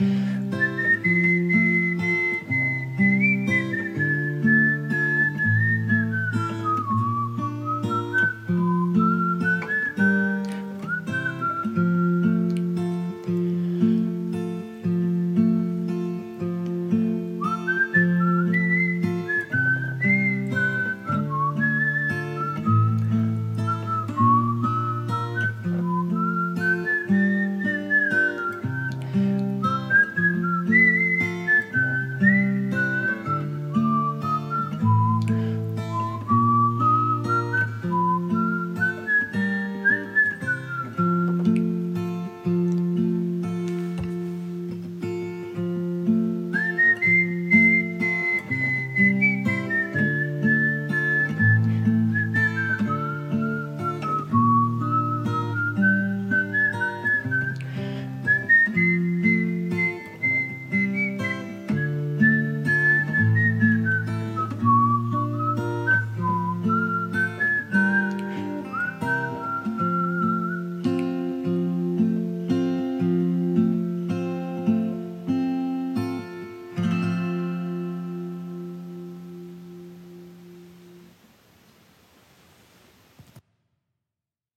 Mm-hmm.